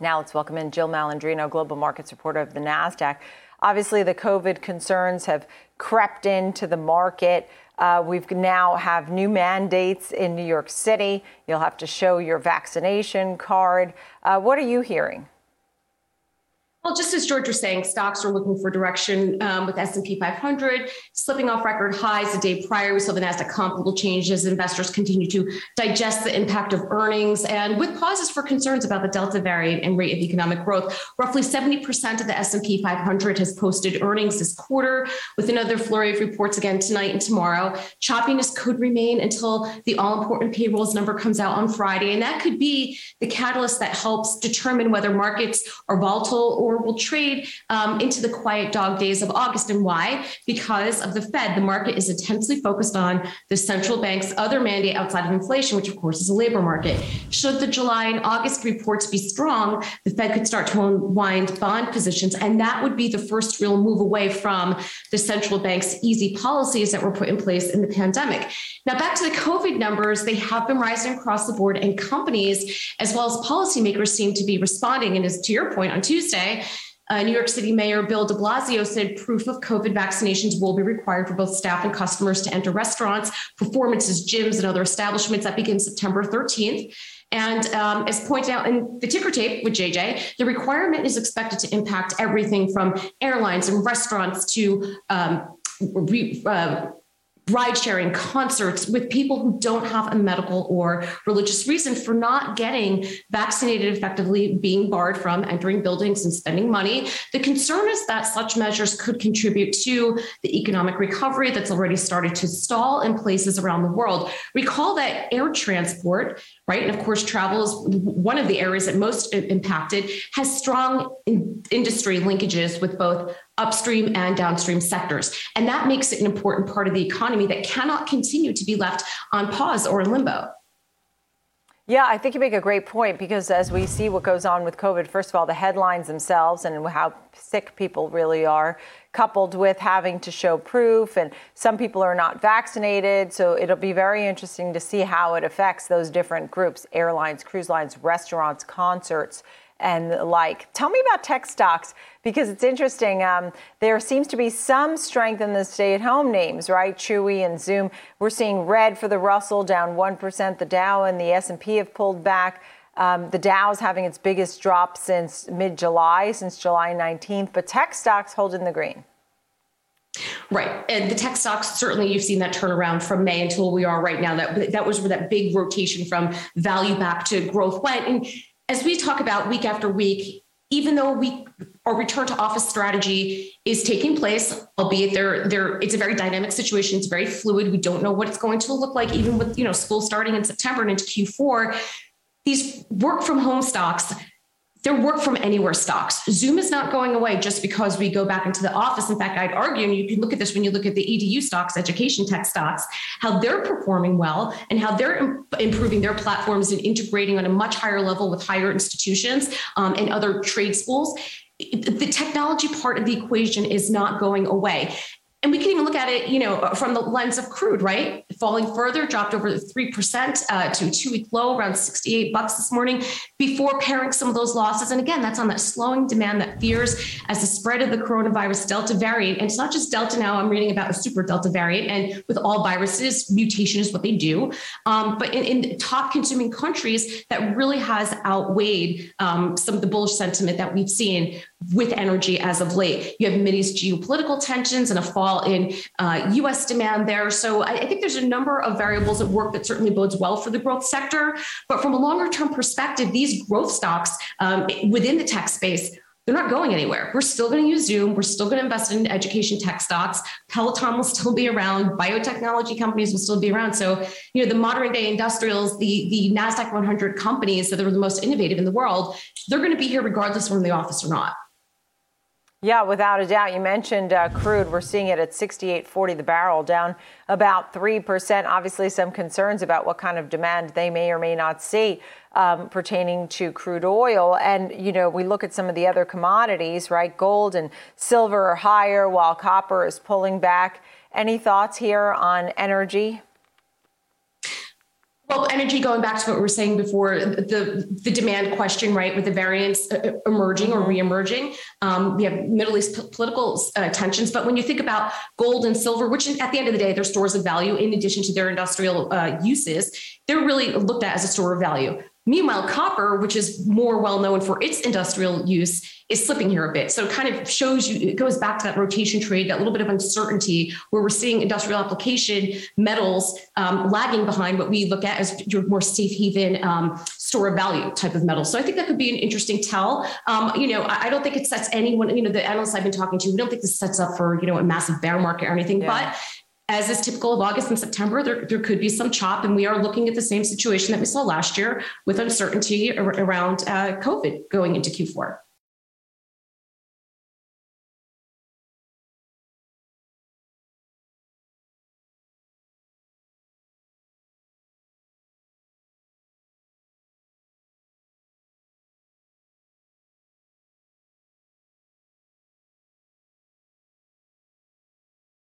Now let's welcome in Jill Malandrino, global markets reporter of the NASDAQ. Obviously, the COVID concerns have crept into the market. Uh, we now have new mandates in New York City. You'll have to show your vaccination card. Uh, what are you hearing? Well, just as George was saying, stocks are looking for direction um, with S&P 500 slipping off record highs the day prior. We saw the Nasdaq comparable changes. As investors continue to digest the impact of earnings, and with pauses for concerns about the Delta variant and rate of economic growth, roughly 70% of the S&P 500 has posted earnings this quarter, with another flurry of reports again tonight and tomorrow. Choppiness could remain until the all-important payrolls number comes out on Friday, and that could be the catalyst that helps determine whether markets are volatile or will trade um, into the quiet dog days of August. And why? Because of the Fed. The market is intensely focused on the central bank's other mandate outside of inflation, which of course is a labor market. Should the July and August reports be strong, the Fed could start to unwind bond positions. And that would be the first real move away from the central bank's easy policies that were put in place in the pandemic. Now, back to the COVID numbers, they have been rising across the board, and companies as well as policymakers seem to be responding. And as to your point on Tuesday, uh, New York City Mayor Bill de Blasio said proof of COVID vaccinations will be required for both staff and customers to enter restaurants, performances, gyms, and other establishments. That begins September 13th. And um, as pointed out in the ticker tape with JJ, the requirement is expected to impact everything from airlines and restaurants to um, re, uh, ride sharing, concerts with people who don't have a medical or religious reason for not getting vaccinated effectively, being barred from entering buildings and spending money. The concern is that such measures could contribute to the economic recovery that's already started to stall in places around the world. Recall that air transport, right, and of course, travel is one of the areas that most impacted, has strong in industry linkages with both upstream and downstream sectors. And that makes it an important part of the economy that cannot continue to be left on pause or in limbo. Yeah, I think you make a great point because as we see what goes on with COVID, first of all, the headlines themselves and how sick people really are, coupled with having to show proof, and some people are not vaccinated. So it'll be very interesting to see how it affects those different groups airlines, cruise lines, restaurants, concerts and like. Tell me about tech stocks because it's interesting. Um, there seems to be some strength in the stay-at-home names, right? Chewy and Zoom. We're seeing red for the Russell down one percent. The Dow and the S&P have pulled back. Um, the Dow is having its biggest drop since mid-July, since July 19th. But tech stocks hold in the green. Right. And the tech stocks, certainly you've seen that turnaround from May until we are right now. That that was where that big rotation from value back to growth went. And as we talk about week after week, even though we our return to office strategy is taking place, albeit there, there it's a very dynamic situation. It's very fluid. We don't know what it's going to look like, even with you know school starting in September and into Q4. These work from home stocks they're work from anywhere stocks. Zoom is not going away just because we go back into the office. In fact, I'd argue, and you can look at this when you look at the EDU stocks, education tech stocks, how they're performing well and how they're improving their platforms and integrating on a much higher level with higher institutions um, and other trade schools the technology part of the equation is not going away and we can even look at it, you know, from the lens of crude, right? Falling further, dropped over 3% uh, to a two week low, around 68 bucks this morning, before paring some of those losses. And again, that's on that slowing demand that fears as the spread of the coronavirus Delta variant. And it's not just Delta now, I'm reading about a super Delta variant. And with all viruses, mutation is what they do. Um, but in, in, top consuming countries, that really has outweighed um, some of the bullish sentiment that we've seen with energy as of late. You have Mideast geopolitical tensions and a fall in uh, US demand there. So I, I, think there's a number of variables at work that certainly bodes well for the growth sector. But from a longer term perspective, these growth stocks um, within the tech space they're not going anywhere. We're still going to use Zoom. We're still going to invest in education tech stocks. Peloton will still be around. Biotechnology companies will still be around. So, you know, the modern day industrials, the, the NASDAQ 100 companies that are the most innovative in the world, they're going to be here regardless from the office or not. Yeah, without a doubt. You mentioned uh, crude. We're seeing it at 68.40 the barrel, down about 3%. Obviously, some concerns about what kind of demand they may or may not see um, pertaining to crude oil. And, you know, we look at some of the other commodities, right? Gold and silver are higher while copper is pulling back. Any thoughts here on energy? Well, energy, going back to what we were saying before, the the demand question, right, with the variants uh, emerging or reemerging. Um, we have Middle East p- political uh, tensions, but when you think about gold and silver, which at the end of the day, they're stores of value in addition to their industrial uh, uses, they're really looked at as a store of value. Meanwhile, copper, which is more well known for its industrial use, is slipping here a bit. So it kind of shows you, it goes back to that rotation trade, that little bit of uncertainty where we're seeing industrial application metals um, lagging behind what we look at as your more safe haven um, store of value type of metal. So I think that could be an interesting tell. Um, you know, I, I, don't think it sets anyone, you know, the analysts I've been talking to, we don't think this sets up for, you know, a massive bear market or anything, yeah. but as is typical of August and September, there, there could be some chop, and we are looking at the same situation that we saw last year with uncertainty around uh, COVID going into Q4.